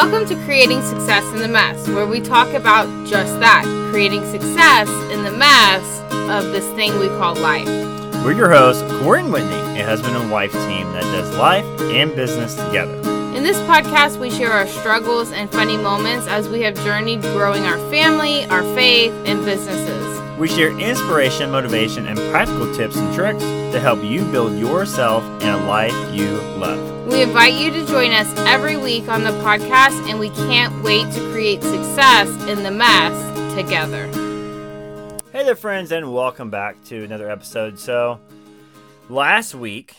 Welcome to Creating Success in the Mess, where we talk about just that creating success in the mess of this thing we call life. We're your hosts, Corey and Whitney, a husband and wife team that does life and business together. In this podcast, we share our struggles and funny moments as we have journeyed growing our family, our faith, and businesses. We share inspiration, motivation, and practical tips and tricks to help you build yourself and a life you love. We invite you to join us every week on the podcast, and we can't wait to create success in the mess together. Hey there, friends, and welcome back to another episode. So, last week,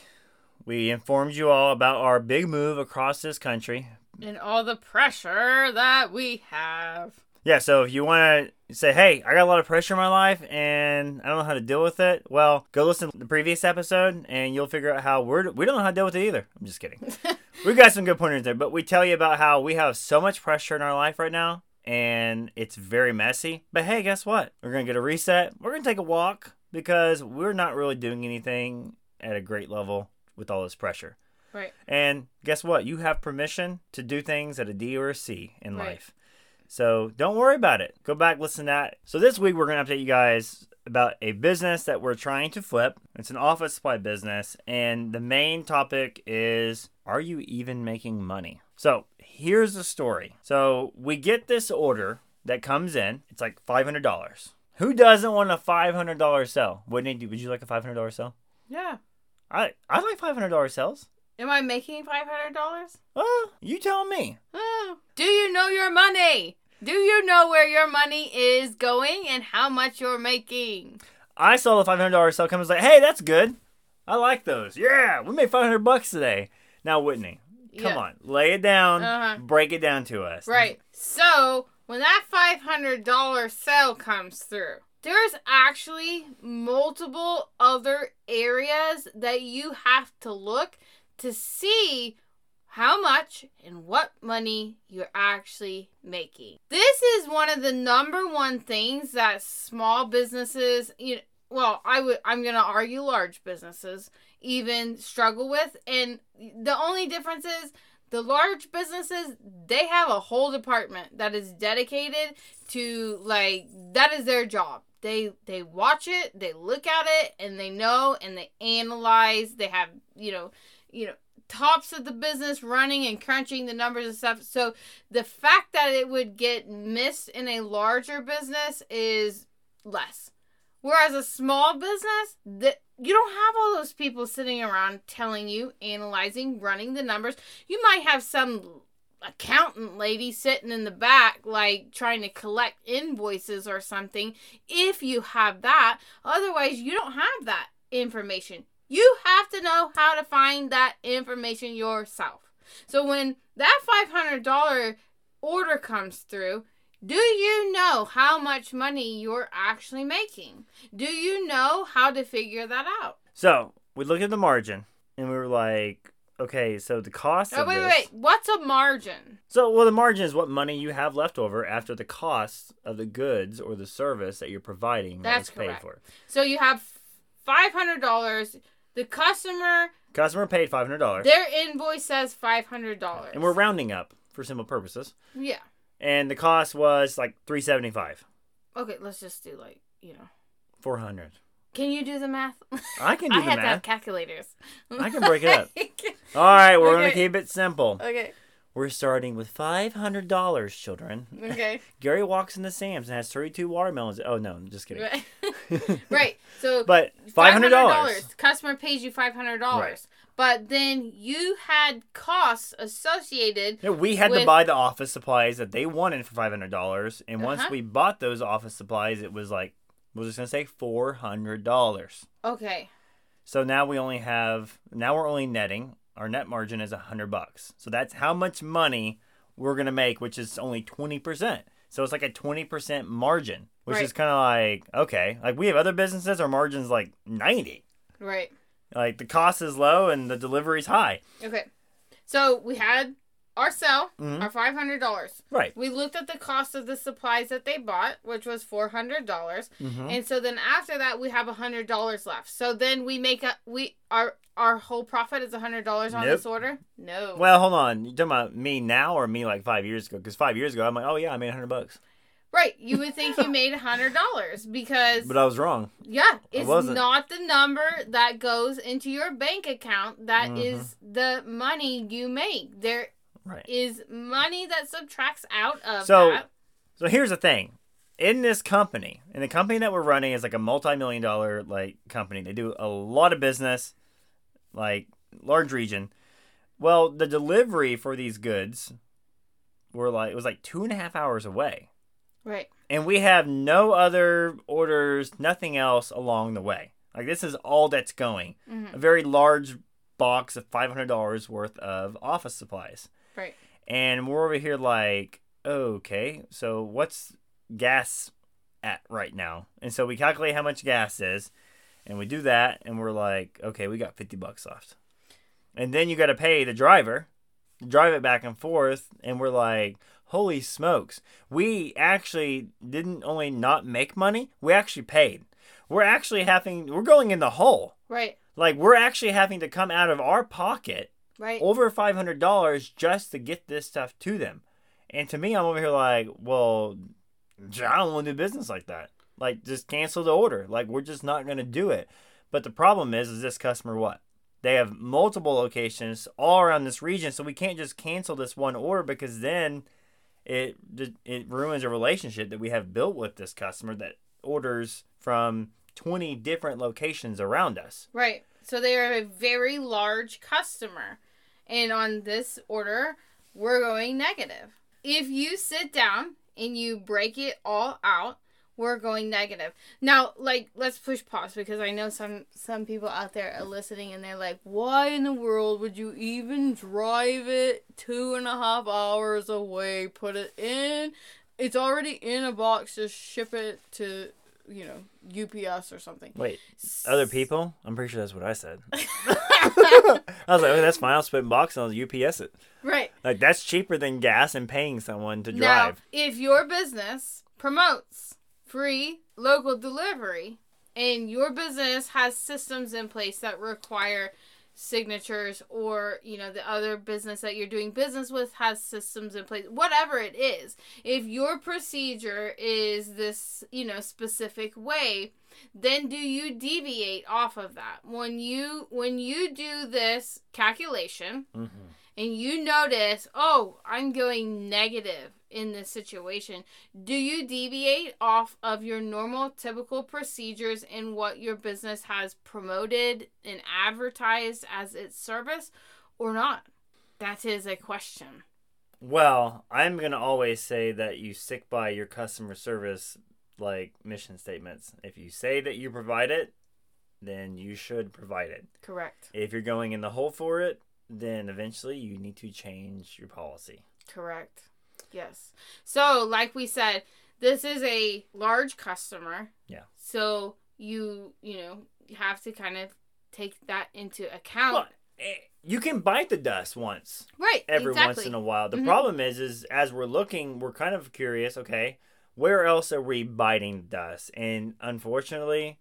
we informed you all about our big move across this country. And all the pressure that we have. Yeah, so if you want to say, hey, I got a lot of pressure in my life and I don't know how to deal with it, well, go listen to the previous episode and you'll figure out how we're, we don't know how to deal with it either. I'm just kidding. we got some good pointers there, but we tell you about how we have so much pressure in our life right now and it's very messy. But hey, guess what? We're going to get a reset. We're going to take a walk because we're not really doing anything at a great level with all this pressure. Right. And guess what? You have permission to do things at a D or a C in Right. life. So don't worry about it. Go back, listen to that. So this week we're going to update you guys about a business that we're trying to flip. It's an office supply business. And the main topic is are you even making money? So here's the story. So we get this order that comes in, it's like $500. Who doesn't want a $500 sell? Whitney, would you like a $500 sell? Yeah. I, I like $500 sales. Am I making $500? Oh, you tell me. Oh. Do you know your money? Do you know where your money is going and how much you're making? I saw the five hundred dollars sell come. I was like, hey, that's good. I like those. Yeah, we made five hundred bucks today. Now, Whitney, come Yeah. on, lay it down, Uh-huh. break it down to us. Right. So, when that $500 sale comes through, there's actually multiple other areas that you have to look to see how much and what money you're actually making. This is one of the number one things that small businesses, you know, well, I would I'm going to argue large businesses even struggle with and the only difference is the large businesses they have a whole department that is dedicated to like that is their job they they watch it they look at it and they know and they analyze they have you know you know tops of the business running and crunching the numbers and stuff. So the fact that it would get missed in a larger business is less. Whereas a small business that you don't have all those people sitting around telling you analyzing running the numbers. You might have some accountant lady sitting in the back like trying to collect invoices or something if you have that. Otherwise you don't have that information you have to know how to find that information yourself so when that $500 order comes through do you know how much money you're actually making do you know how to figure that out So we looked at the margin and we were like, okay, so the cost Oh of wait, this. wait, wait. What's a margin? So well, the margin is what money you have left over after the cost of the goods or the service that you're providing that That's paid correct. for. So you have five hundred dollars. The customer, Customer paid five hundred dollars, their invoice says five hundred dollars. and we're rounding up for simple purposes. yeah. And the cost was like three seventy five. Okay, let's just do like you know. 400. Can you do the math? I can do I the had to have calculators. I can break it up. All right, we're gonna keep it simple. okay. We're starting with $500, children. Okay. Gary walks into Sam's and has 32 watermelons. Oh, no, I'm just kidding. Right. right. So But $500. $500. Customer pays you five hundred dollars. Right. But then you had costs associated. Yeah, we had to buy the office supplies that they wanted for $500. And once Uh-huh. we bought those office supplies, it was like, was just going to say $400. Okay. So now we only have, now we're only netting. Our net margin is 100 bucks. So that's how much money we're going to make, which is only 20%. So it's like a 20% margin, which Right. is kind of like, okay. Like we have other businesses, our margin's like 90. Right. Like the cost is low and the delivery's high. Okay. So we had our sale, Mhm. our five hundred dollars. Right. We looked at the cost of the supplies that they bought, which was four hundred dollars, Mhm. and so then after that we have a hundred dollars left. So then we make a we our our whole profit is a hundred dollars on Nope. this order. No. Well, hold on. You talking about me now or me like five years ago? Because five years ago, I'm like, oh yeah, I made a hundred bucks, right. You would think you made a hundred dollars because but I was wrong. yeah, it's not the number that goes into your bank account. That Mhm. is the money you make. There Right. is money that subtracts out of So- that. So here's the thing. In this company, in the company that we're running is like a multi-million dollar like company. They do a lot of business, like large region. Well, the delivery for these goods were like it was like two and a half hours away. Right. And we have no other orders, nothing else along the way. Like this is all that's going. Mhm. A very large box of five hundred dollars worth of office supplies. Right. And we're over here like, okay, so what's gas at right now? And so we calculate how much gas is, and we do that, and we're like, okay, we got 50 bucks left. And then you got to pay the driver, to drive it back and forth, and we're like, holy smokes. We actually didn't only not make money, we actually paid. We're actually having, we're going in the hole. Right. Like, we're actually having to come out of our pocket Right. over five hundred dollars just to get this stuff to them. And to me, I'm over here like, well, I don't want to do business like that. Like, just cancel the order. Like, we're just not going to do it. But the problem is, is this customer what? They have multiple locations all around this region, so we can't just cancel this one order because then it it ruins a relationship that we have built with this customer that orders from 20 different locations around us. Right. So they are a very large customer. And on this order, we're going negative. If you sit down and you break it all out, we're going negative. Now, like, let's push pause because I know some some people out there are listening and they're like, "Why in the world would you even drive it two and a half hours away? Put it in. It's already in a box. Just ship it to, you know, UPS or something." Wait, other people? I'm pretty sure that's what I said. I was like, okay, that's fine. I'll split in box and I'll UPS it. Right. Like that's cheaper than gas and paying someone to drive. Now, drive. if your business promotes free local delivery and your business has systems in place that require signatures or you know the other business that you're doing business with has systems in place whatever it is. If your procedure is this you know specific way then do you deviate off of that? When you when you do this calculation hmm and you notice, oh, I'm going negative in this situation, do you deviate off of your normal, typical procedures in what your business has promoted and advertised as its service or not? That is a question. Well, I'm gonna always say that you stick by your customer service like mission statements. If you say that you provide it, then you should provide it. Correct. If you're going in the hole for it, then eventually you need to change your policy. Correct. Yes. So, like we said, this is a large customer. Yeah. So, you, you know, have to kind of take that into account. Well, eh, you can bite the dust once. right. every exactly. once in a while. The Mhm. problem is, is as we're looking, we're kind of curious. Okay, where else are we biting dust? And unfortunately,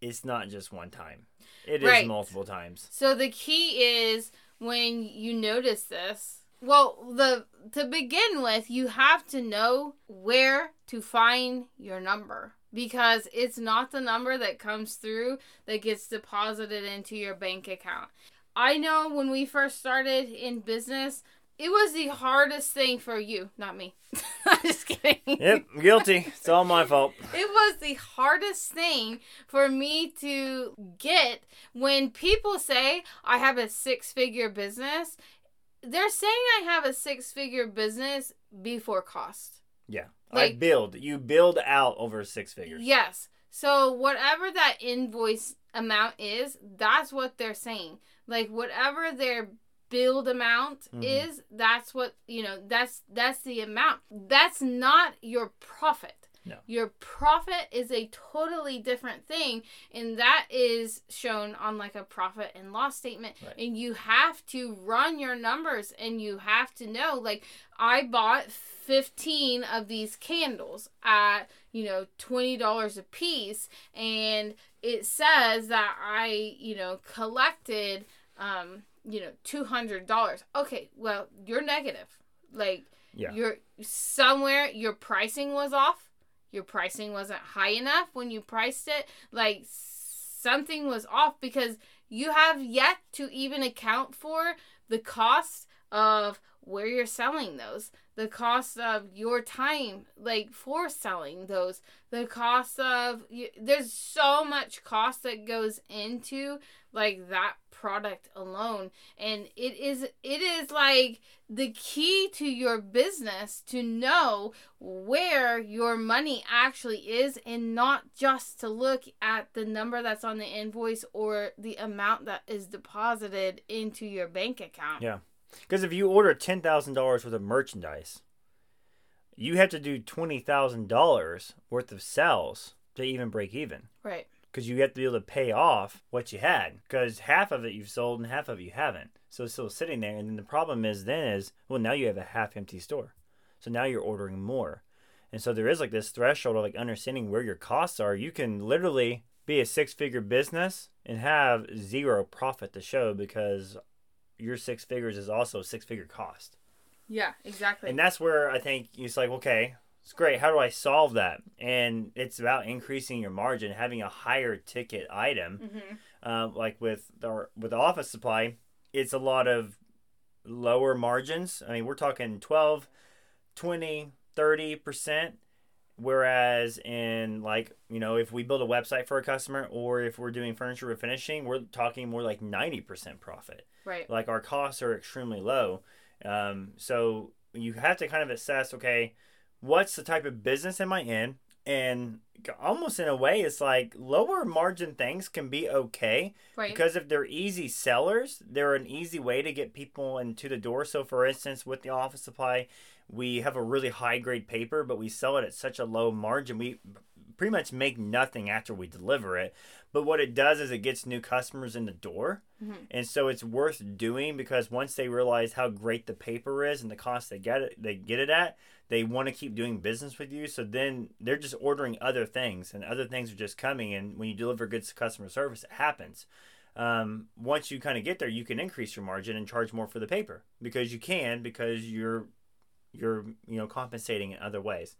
it's not just one time. It is Right. multiple times. So the key is when you notice this. Well, the to begin with, you have to know where to find your number because it's not the number that comes through that gets deposited into your bank account. I know when we first started in business, it was the hardest thing for you, not me. I'm just kidding. Yep, guilty. It's all my fault. It was the hardest thing for me to get when people say I have a six figure business. They're saying I have a six figure business before cost. Yeah, I Like- build. You build out over six figures. Yes. So whatever that invoice amount is, that's what they're saying. Like whatever their build amount Mhm. is, that's what, you know, that's that's the amount. That's not your profit. No. Your profit is a totally different thing, and that is shown on like a profit and loss statement. Right. And you have to run your numbers, and you have to know like I bought 15 of these candles at you know $20 a piece and it says that i you know collected um you know $200 okay well you're negative. Like Yeah. you're somewhere your pricing was off. Your pricing wasn't high enough when you priced it. Like something was off because you have yet to even account for the cost of where you're selling those the cost of your time like for selling those the cost of there's so much cost that goes into like that product alone and it is it is like the key to your business to know where your money actually is and not just to look at the number that's on the invoice or the amount that is deposited into your bank account Yeah. Because if you order ten thousand dollars worth of merchandise, you have to do twenty thousand dollars worth of sales to even break even. right Because you have to be able to pay off what you had. Because half of it you've sold and half of it you haven't. So it's still sitting there. And then the problem is then is well now you have a half empty store. So now you're ordering more. And so there is like this threshold of like understanding where your costs are. You can literally be a six figure business and have zero profit to show because your six figures is also a six figure cost. yeah exactly And that's where I think it's like, okay, it's great. How do I solve that? And it's about increasing your margin, having a higher ticket item. mm-hmm. Um, like with our with office supply, it's a lot of lower margins. I mean, we're talking 12, 20, 30 percent. Whereas in like you know if we build a website for a customer or if we're doing furniture refinishing, we're talking more like ninety percent profit. Right. Like our costs are extremely low. Um, so you have to kind of assess okay what's the type of business am i in? And almost in a way it's like lower margin things can be okay right. because if they're easy sellers they're an easy way to get people into the door. So for instance with the office supply we have a really high grade paper but we sell it at such a low margin. We pretty much make nothing after we deliver it. But what it does is it gets new customers in the door. Mhm. and so it's worth doing because once they realize how great the paper is and the cost they get it they get it at they want to keep doing business with you. So then they're just ordering other things and other things are just coming. And when you deliver good customer service it happens. Um, once you kind of get there you can increase your margin and charge more for the paper because you can because you're you're you know compensating in other ways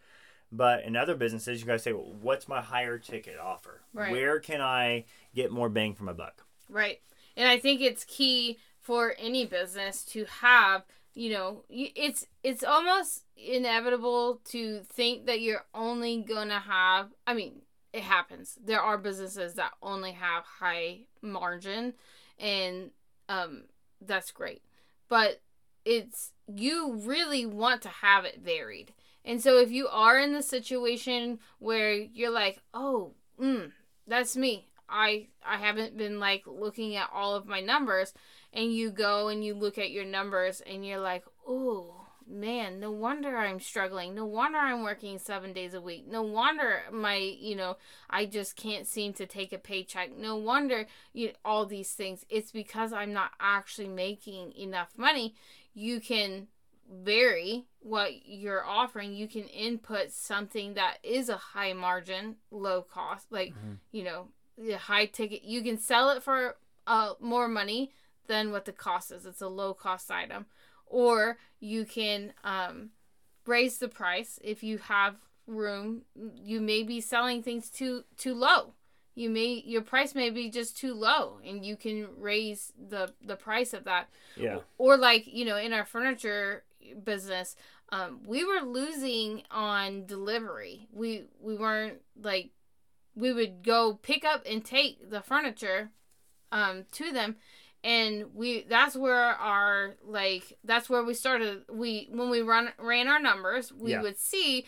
but in other businesses you to say well, what's my higher ticket offer Right. where can i get more bang for my buck Right. And I think it's key for any business to have, you know, it's it's almost inevitable to think that you're only going to have I mean, it happens. There are businesses that only have high margin and um that's great. But it's you really want to have it varied. And so if you are in the situation where you're like, "Oh, mm, that's me. I I haven't been like looking at all of my numbers and you go and you look at your numbers and you're like, "Oh, man, no wonder I'm struggling. No wonder I'm working 7 days a week. No wonder my, you know, I just can't seem to take a paycheck. No wonder you all these things. It's because I'm not actually making enough money. You can vary what you're offering. You can input something that is a high margin, low cost, like, Mhm. you know, the high ticket. You can sell it for uh, more money than what the cost is. It's a low cost item. Or you can um, raise the price if you have room. You may be selling things too too low. You may your price may be just too low, and you can raise the the price of that. Yeah. Or like you know in our furniture business um, we were losing on delivery. We we weren't like we would go pick up and take the furniture um, to them. And we that's where our like that's where we started. We when we run ran our numbers we Yeah. would see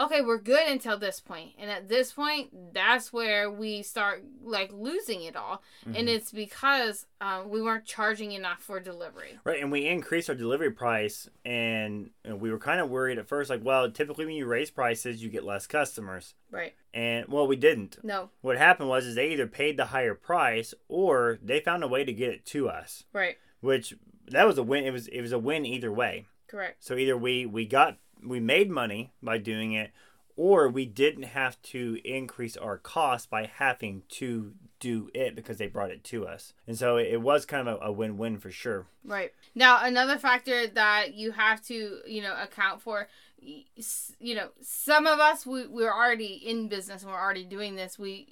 okay, we're good until this point. And at this point, that's where we start like losing it all. Mm-hmm. And it's because um, we weren't charging enough for delivery. Right, and we increased our delivery price, and, and we were kind of worried at first, like, well, typically when you raise prices, you get less customers, Right. and well, we didn't. No. What happened was, is they either paid the higher price or they found a way to get it to us, Right. which that was a win. It was it was a win either way. Correct. So either we we got we made money by doing it, or we didn't have to increase our cost by having to do it because they brought it to us, and so it, was kind of a, win win for sure. Right. Now, another factor that you have to, you know, account for, you know, some of us, we, we're already in business and we're already doing this. We,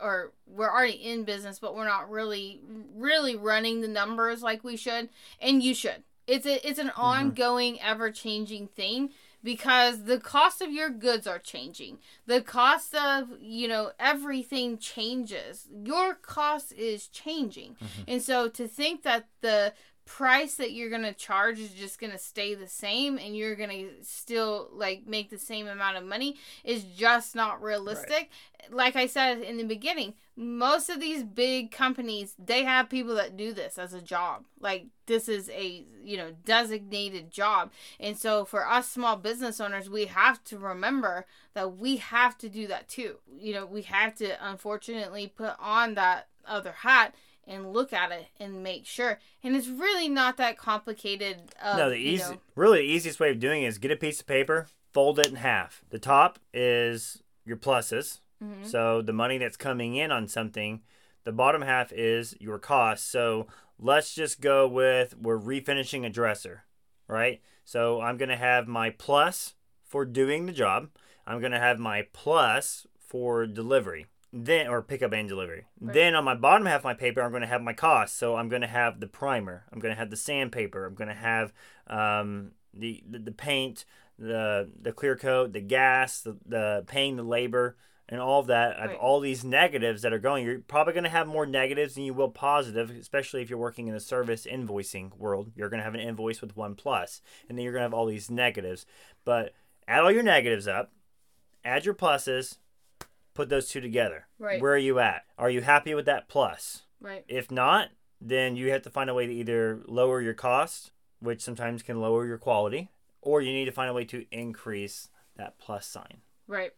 or we're already in business, but we're not really, really running the numbers like we should. And you should. It's a, it's an mm-hmm. ongoing, ever changing thing because the cost of your goods are changing. The cost of, you know, everything changes. Your cost is changing. Mm-hmm. And so to think that the price that you're going to charge is just going to stay the same and you're going to still like make the same amount of money is just not realistic. Like I said in the beginning, most of these big companies, they have people that do this as a job. Like this is a, you know, designated job. And so for us small business owners, we have to remember that we have to do that too. You know, we have to unfortunately put on that other hat and look at it and make sure. And it's really not that complicated. Of, no, the easy, know- really the easiest way of doing it is get a piece of paper, fold it in half. The top is your pluses, Mhm. so the money that's coming in on something. The bottom half is your cost. So let's just go with we're refinishing a dresser, right? So I'm gonna have my plus for doing the job. I'm gonna have my plus for delivery. Then or pickup and delivery. Right. Then on my bottom half of my paper, I'm going to have my cost. So I'm going to have the primer. I'm going to have the sandpaper. I'm going to have um, the, the the paint, the the clear coat, the gas, the, the paying the labor, and all of that. I have all these negatives that are going. You're probably going to have more negatives than you will positive, especially if you're working in the service invoicing world. You're going to have an invoice with one plus, and then you're going to have all these negatives. But add all your negatives up, add your pluses, put those two together. Right. Where are you at? Are you happy with that plus? Right. If not, then you have to find a way to either lower your cost, which sometimes can lower your quality, or you need to find a way to increase that plus sign. Right.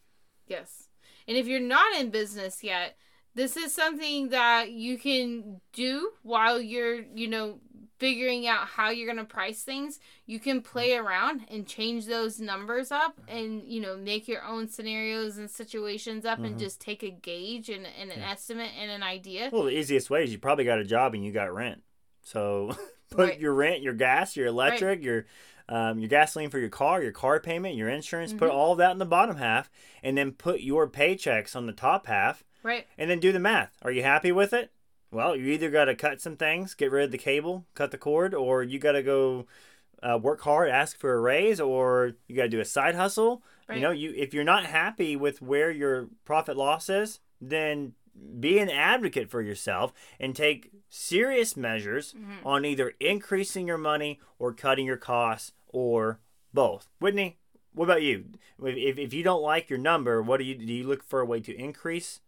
Yes. And if you're not in business yet, this is something that you can do while you're, you know, figuring out how you're going to price things. You can play around and change those numbers up and, you know, make your own scenarios and situations up and Mhm. just take a gauge and, and an Yeah. estimate and an idea. Well, the easiest way is you probably got a job and you got rent. So put Right. your rent, your gas, your electric, your um, your gasoline for your car, your car payment, your insurance, put Mhm. all of that in the bottom half, and then put your paychecks on the top half, Right. and then do the math. Are you happy with it? Well, you either got to cut some things, get rid of the cable, cut the cord, or you got to go uh, work hard, ask for a raise, or you got to do a side hustle. Right. You know, you if you're not happy with where your profit loss is, then be an advocate for yourself and take serious measures Mhm. on either increasing your money or cutting your costs or both. Whitney, what about you? If, if you don't like your number, what do you do? You look for a way to increase,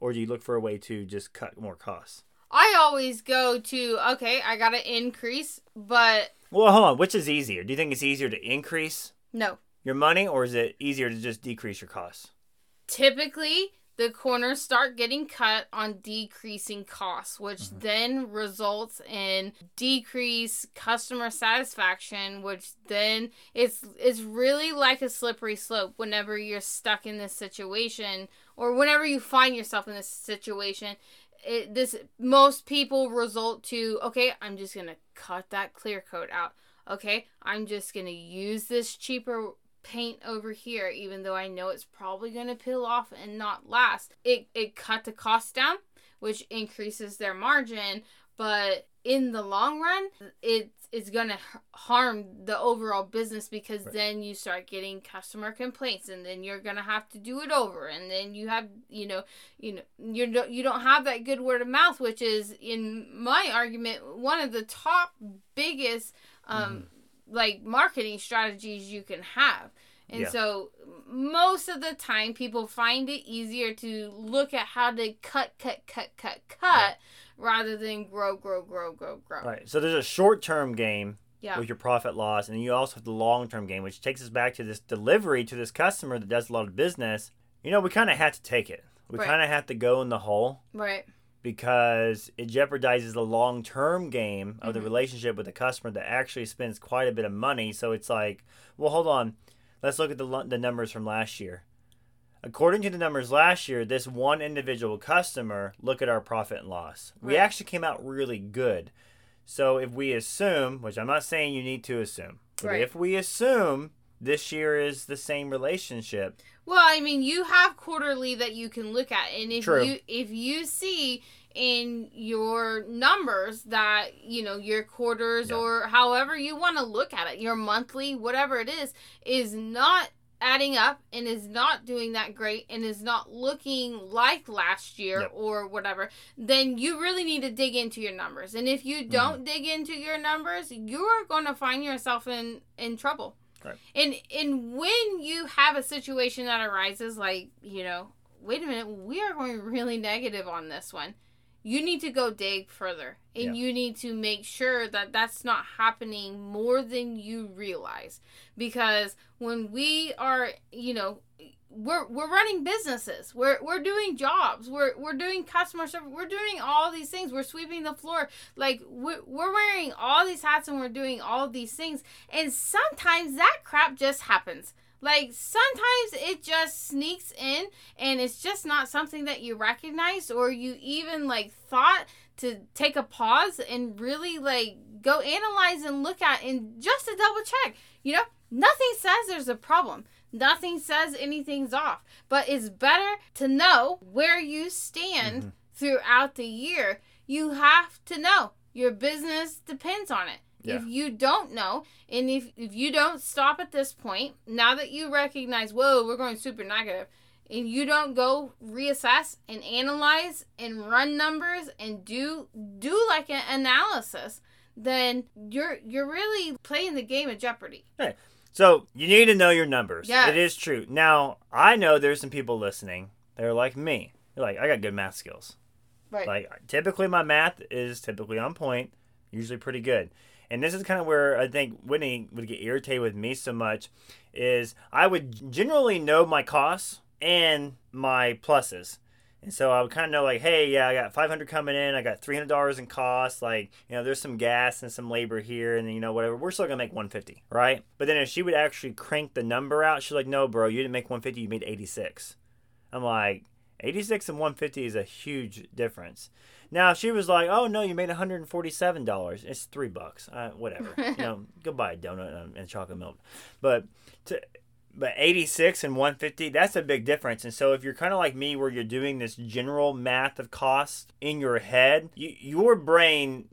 or do you look for a way to just cut more costs? I always go to, okay, I got to increase, but Well, hold on. Which is easier? Do you think it's easier to increase no. your money, or is it easier to just decrease your costs? typically the corners start getting cut on decreasing costs which mm-hmm. then results in decreased customer satisfaction which then it's it's really like a slippery slope whenever you're stuck in this situation or whenever you find yourself in this situation it, this most people result to okay i'm just gonna cut that clear coat out. Okay i'm just gonna use this cheaper paint over here even though i know it's probably gonna peel off and not last. It, it cut the cost down which increases their margin but in the long run it it's gonna h- harm the overall business because Right. then you start getting customer complaints and then you're gonna have to do it over and then you have you know you know you don't you don't have that good word of mouth which is in my argument one of the top biggest um like marketing strategies you can have And Yeah. so most of the time people find it easier to look at how to cut, cut, cut, cut, cut rather than grow, grow, grow, grow, grow. Right. So there's a short term game Yeah. with your profit loss, and then you also have the long term game, which takes us back to this delivery to this customer that does a lot of business. You know, we kind of have to take it. We Right. kind of have to go in the hole Right. because it jeopardizes the long term game of the Mhm. relationship with the customer that actually spends quite a bit of money. So it's like, well, hold on. Let's look at the, the numbers from last year. According to the numbers last year, this one individual customer, look at our profit and loss. We actually came out really good. So if we assume, which I'm not saying you need to assume, but Right. if we assume this year is the same relationship, Well, I mean, you have quarterly that you can look at, and if True. you if you see in your numbers that you know your quarters Yeah. or however you want to look at it, your monthly, whatever it is, is not adding up and is not doing that great and is not looking like last year Yep. or whatever, then you really need to dig into your numbers. And if Mm-hmm. you don't dig into your numbers, you're going to find yourself in in trouble. Right. And and when you have a situation that arises, like you know, wait a minute, we are going really negative on this one. You need to go dig further, and Yeah. you need to make sure that that's not happening more than you realize. Because when we are, you know, we're we're running businesses. We're we're doing jobs. We're we're doing customer service. We're doing all these things. We're sweeping the floor. Like we're, we're wearing all these hats and we're doing all these things. And sometimes that crap just happens. Like sometimes it just sneaks in and it's just not something that you recognize or you even like thought to take a pause and really like go analyze and look at and just to double check. You know, nothing says there's a problem. Nothing says anything's off, but it's better to know where you stand Mhm. throughout the year. You have to know your business depends on it. If you don't know, and if, if you don't stop at this point, now that you recognize, whoa, we're going super negative, and you don't go reassess and analyze and run numbers and do do like an analysis, then you're you're really playing the game of Jeopardy. Right. So you need to know your numbers. Yes. It is true. Now I know there's some people listening. They're like me. They're like, I got good math skills. Right. Like typically my math is typically on point, usually pretty good. And this is kind of where I think Whitney would get irritated with me so much is I would generally know my costs and my pluses. And so I would kind of know like, hey, yeah, I got 500 coming in, I got $300 in costs, like, you know, there's some gas and some labor here and you know whatever. We're still going to make 150, right? But then if she would actually crank the number out, she's like, "No, bro, you didn't make 150, you made 86." I'm like, 86 and 150 is a huge difference. Now she was like, "Oh no, you made 147 dollars," it's three bucks. Uh, whatever, you know, go buy a donut and, and chocolate milk. But to, but 86 and 150, that's a big difference. And so if you're kind of like me, where you're doing this general math of cost in your head, you, your brain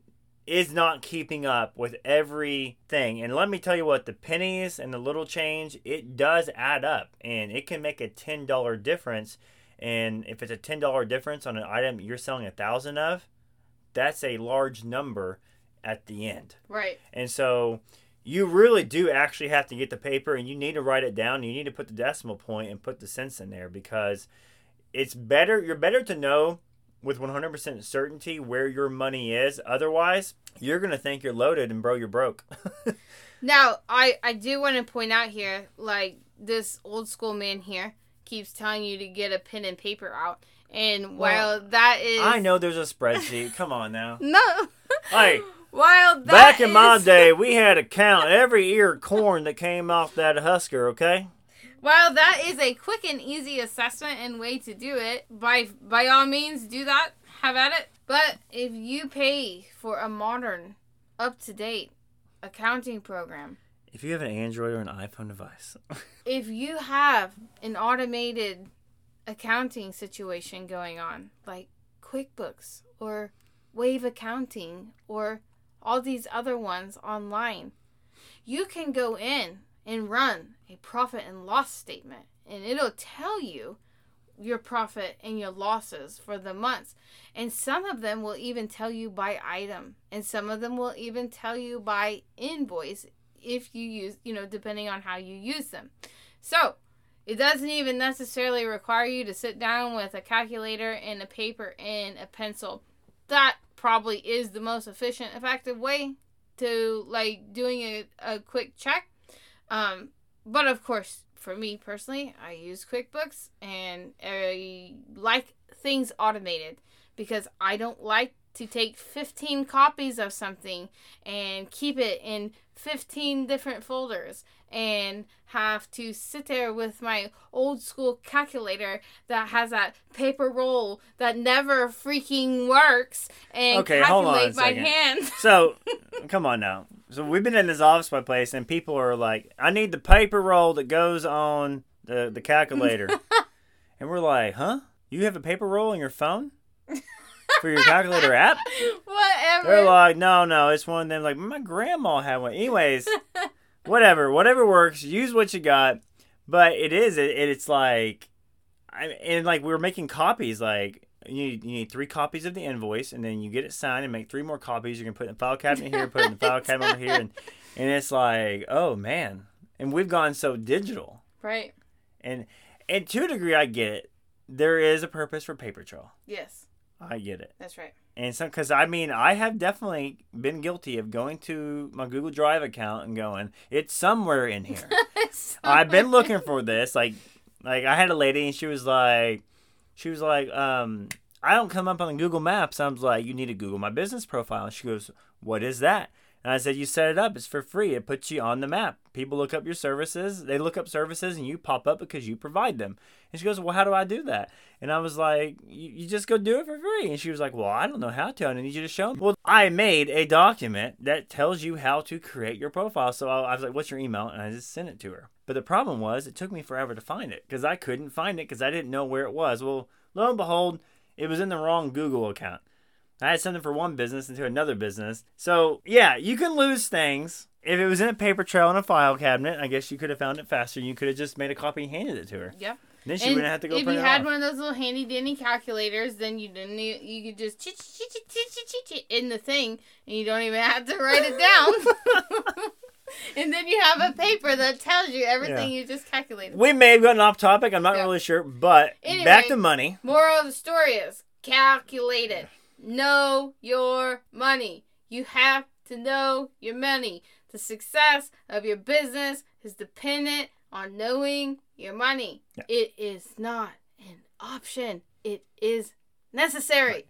is not keeping up with everything. And let me tell you what, the pennies and the little change, it does add up, and it can make a ten dollar difference. And if it's a ten dollar difference on an item you're selling a thousand of, that's a large number at the end. Right. And so you really do actually have to get the paper and you need to write it down. You need to put the decimal point and put the cents in there because it's better. You're better to know with 100% certainty where your money is. Otherwise, you're going to think you're loaded and bro, you're broke. Now, I I do want to point out here, like this old school man here keeps telling you to get a pen and paper out, and while that is, I know there's a spreadsheet. Come on now. no, Hey, while that back in my day, we had to count every ear of corn that came off that husker, okay? While that is a quick and easy assessment and way to do it, by by all means do that. Have at it. But if you pay for a modern, up to date accounting program, If you have an Android or an iPhone device, if you have an automated accounting situation going on, like QuickBooks or Wave Accounting or all these other ones online, you can go in and run a profit and loss statement and it'll tell you your profit and your losses for the months. And some of them will even tell you by item, and some of them will even tell you by invoice if you use, you know, depending on how you use them. So, it doesn't even necessarily require you to sit down with a calculator and a paper and a pencil. That probably is the most efficient, effective way to like doing a, a quick check. Um, but of course, for me personally, I use QuickBooks and I like things automated because I don't like to take 15 copies of something and keep it in 15 different folders and have to sit there with my old school calculator that has that paper roll that never freaking works and Okay, hold on a calculate by hand. So, come on now. So we've been in this office my place, and people are like, "I need the paper roll that goes on the the calculator," and we're like, "Huh? You have a paper roll on your phone for your calculator app?" Whatever. They're like, "No, no, it's one of them." Like my grandma had one. Anyways, whatever, whatever works. Use what you got. But it is, it, it's like, I and like we were making copies. Like you need, you need three copies of the invoice, and then you get it signed and make three more copies. You can put it in the file cabinet here, put it in the file cabinet over here, and and it's like, oh man, and we've gone so digital, right. and and to a degree, I get it. There is a purpose for paper trail. Yes, I get it. that's right. And some, because I mean, I have definitely been guilty of going to my Google Drive account and going, it's somewhere in here. I've been looking for this. Like, like I had a lady and she was like, she was like, um, I don't come up on Google Maps. I was like, you need to Google my business profile. And she goes, what is that? And I said, you set it up. It's for free. It puts you on the map. People look up your services. They look up services and you pop up because you provide them. And she goes, well, how do I do that? And I was like, you, just go do it for free. And she was like, well, I don't know how to. I need you to show me. Well, I made a document that tells you how to create your profile. So I was like, what's your email? And I just sent it to her. But the problem was it took me forever to find it because I couldn't find it because I didn't know where it was. Well, lo and behold, it was in the wrong Google account. I had something for one business into another business. So, yeah, you can lose things. If it was in a paper trail in a file cabinet, I guess you could have found it faster. You could have just made a copy and handed it to her. Yep. Then she And wouldn't have to go if print you had off. one of those little handy dandy calculators, then you didn't. You could just chit chit chit chit chit chit in the thing, and you don't even have to write it down. and then you have a paper that tells you everything you just calculated. We may have gotten off topic. I'm not Yeah. really sure. But Anyway. back to money. Moral of the story is calculate it. Know your money. You have to know your money. The success of your business is dependent on knowing your money. Yeah. It is not an option. It is necessary.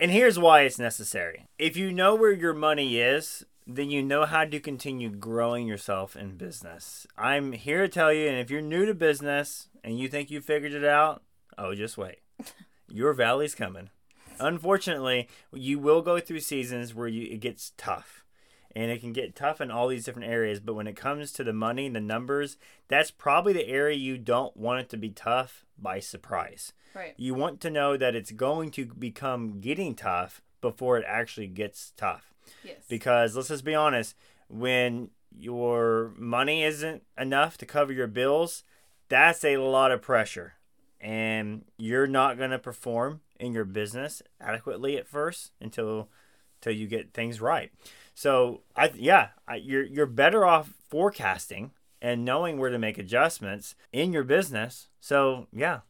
And here's why it's necessary. If you know where your money is, then you know how to continue growing yourself in business. I'm here to tell you, and if you're new to business and you think you figured it out, oh, just wait. Your valley's coming. Unfortunately, you will go through seasons where you, it gets tough. And it can get tough in all these different areas. But when it comes to the money and the numbers, that's probably the area you don't want it to be tough by surprise Right. you want to know that it's going to become getting tough before it actually gets tough. Yes. Because let's just be honest, when your money isn't enough to cover your bills, that's a lot of pressure. And you're not going to perform in your business adequately at first until until you get things right. So, I yeah, I, you're you're better off forecasting and knowing where to make adjustments in your business. So, yeah,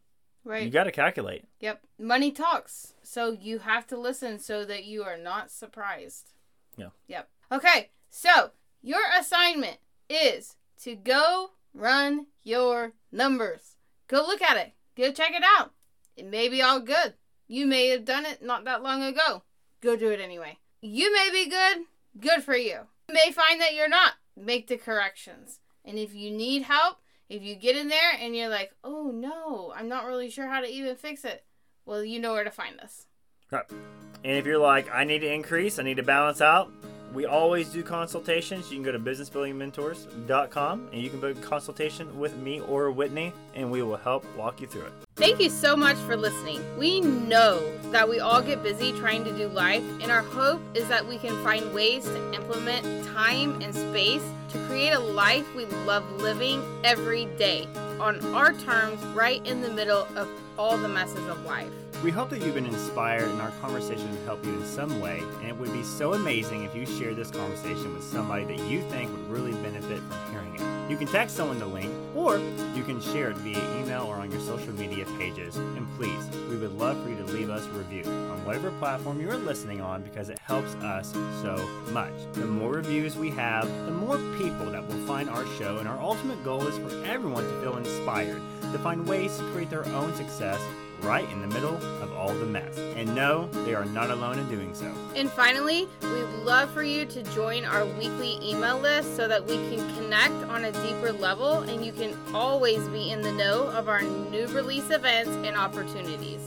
right. you got to calculate. Yep. Money talks. So you have to listen so that you are not surprised. Yeah. Yep. Okay. So your assignment is to go run your numbers. Go look at it. Go check it out. It may be all good. You may have done it not that long ago. Go do it anyway. You may be good. Good for you. You may find that you're not. Make the corrections. And if you need help, if you get in there and you're like, oh no, I'm not really sure how to even fix it, well, you know where to find us. And if you're like, I need to increase, I need to balance out, we always do consultations. You can go to businessbuildingmentors.com and you can book a consultation with me or Whitney, and we will help walk you through it. Thank you so much for listening. We know that we all get busy trying to do life, and our hope is that we can find ways to implement time and space to create a life we love living every day on our terms, right in the middle of all the messes of life. We hope that you've been inspired and our conversation has helped you in some way, and it would be so amazing if you shared this conversation with somebody that you think would really benefit from hearing it. You You can text someone the link, or you can share it via email or on your social media pages. And please, we would love for you to leave us a review on whatever platform you are listening on because it helps us so much. The more reviews we have, the more people that will find our show, and our ultimate goal is for everyone to feel inspired, to find ways to create their own success right in the middle of all the mess. And no, they are not alone in doing so. And finally, we'd love for you to join our weekly email list so that we can connect on a deeper level and you can always be in the know of our new release events and opportunities.